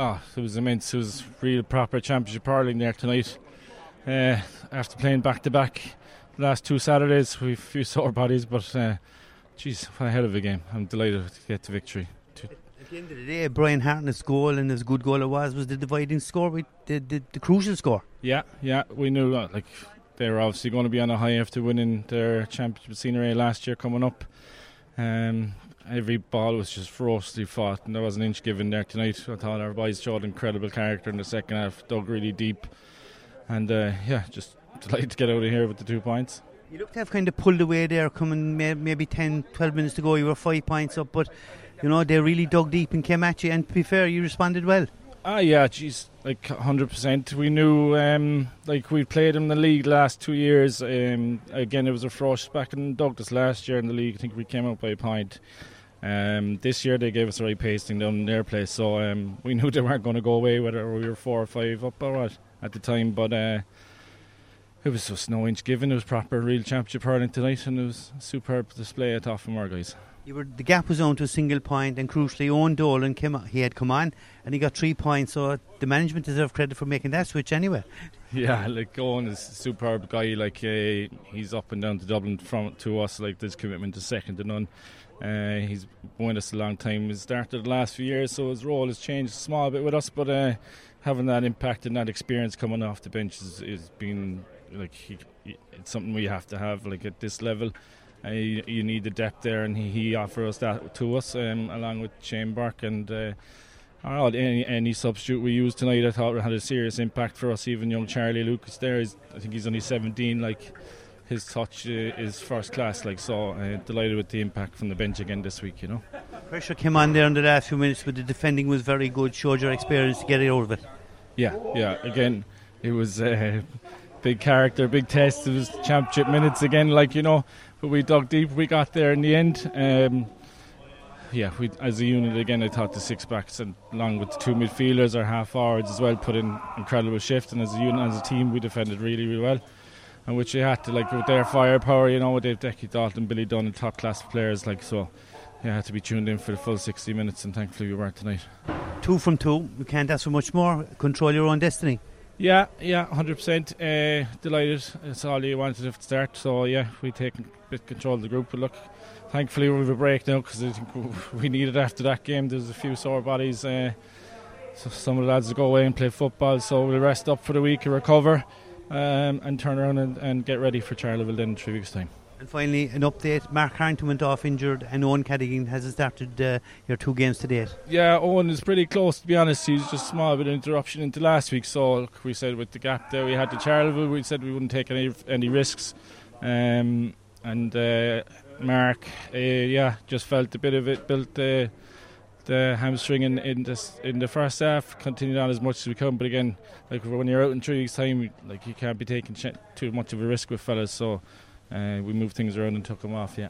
Oh, it was immense. It was real proper championship hurling there tonight. Uh, after playing back to back the last two Saturdays, we've a few sore bodies, but uh, geez, what a hell of a game. I'm delighted to get the victory. At the end of the day, Brian Hartnett's goal and as good goal it was was the dividing score, with the, the, the crucial score. Yeah, yeah, we knew that. Like they were obviously going to be on a high after winning their championship scenery last year coming up. Um, every ball was just ferociously fought, and there was an inch given there tonight. I thought our boys showed incredible character in the second half, dug really deep, and uh, yeah, just delighted to get out of here with the two points. You looked to have kind of pulled away there, coming maybe 10, 12 minutes to go. You were five points up, but you know they really dug deep and came at you. And to be fair, you responded well. Ah, yeah, geez, like hundred percent. We knew, um, like we played in the league last two years. Um, again, it was a frost back in Douglas last year in the league. I think we came out by a point. Um, this year they gave us a right pasting down in their place, so um, we knew they weren't going to go away whether we were four or five up or what at the time. But uh, it was just no inch given. It was proper real championship hurling tonight, and it was a superb display at off from our guys. You were the gap was on to a single point, and crucially, Owen Dolan came. He had come on, and he got three points. So the management deserve credit for making that switch anyway. Yeah, like Owen is a superb guy. Like uh, he's up and down to Dublin from to us. Like this commitment is second to none. Uh, he's been with us a long time. He started the last few years, so his role has changed a small bit with us. But uh, having that impact and that experience coming off the bench is, is been like he, it's something we have to have. Like at this level, uh, you, you, need the depth there, and he, he offers that to us um, along with Shane Burke and. Uh, know, any, any substitute we used tonight, I thought had a serious impact for us. Even young Charlie Lucas there, is, I think he's only 17. Like his touch uh, is first class. Like so, uh, delighted with the impact from the bench again this week. You know, pressure came on there in the last few minutes, but the defending was very good. Showed your experience to get it out of it. Yeah, yeah. Again, it was a big character, big test. It was championship minutes again. Like you know, but we dug deep. We got there in the end. Um, yeah, we as a unit again, I thought the six backs and along with the two midfielders or half forwards as well put in incredible shift. And as a unit, as a team, we defended really, really well and which they had to like with their firepower, you know, with Dave Decky, Dalton, Billy Dunne, top class players, like so. Yeah, had to be tuned in for the full 60 minutes, and thankfully we were tonight. Two from two, we can't ask for much more. Control your own destiny. Yeah, yeah, 100%. Uh, delighted. It's all you wanted at the start. So, yeah, we take a bit control of the group. But look, thankfully we have a break now because I think we needed after that game. There's a few sore bodies. Uh, so some of the lads go away and play football. So we'll rest up for the week and recover um, and turn around and, and, get ready for Charleville in three weeks' time. And finally, an update. Mark Harrington went off injured, and Eoin Cadogan has started uh, your two games to date. Yeah, Eoin is pretty close, to be honest. He's just small bit of interruption into last week. So we said with the gap there we had to Charleville, we said we wouldn't take any any risks. Um, and uh, Mark, uh, yeah, just felt a bit of it, built the the hamstring in in, this, in the first half. Continued on as much as we can, but again, like when you're out in three weeks' time, like you can't be taking too much of a risk with fellas. So uh, we moved things around and took them off. Yeah.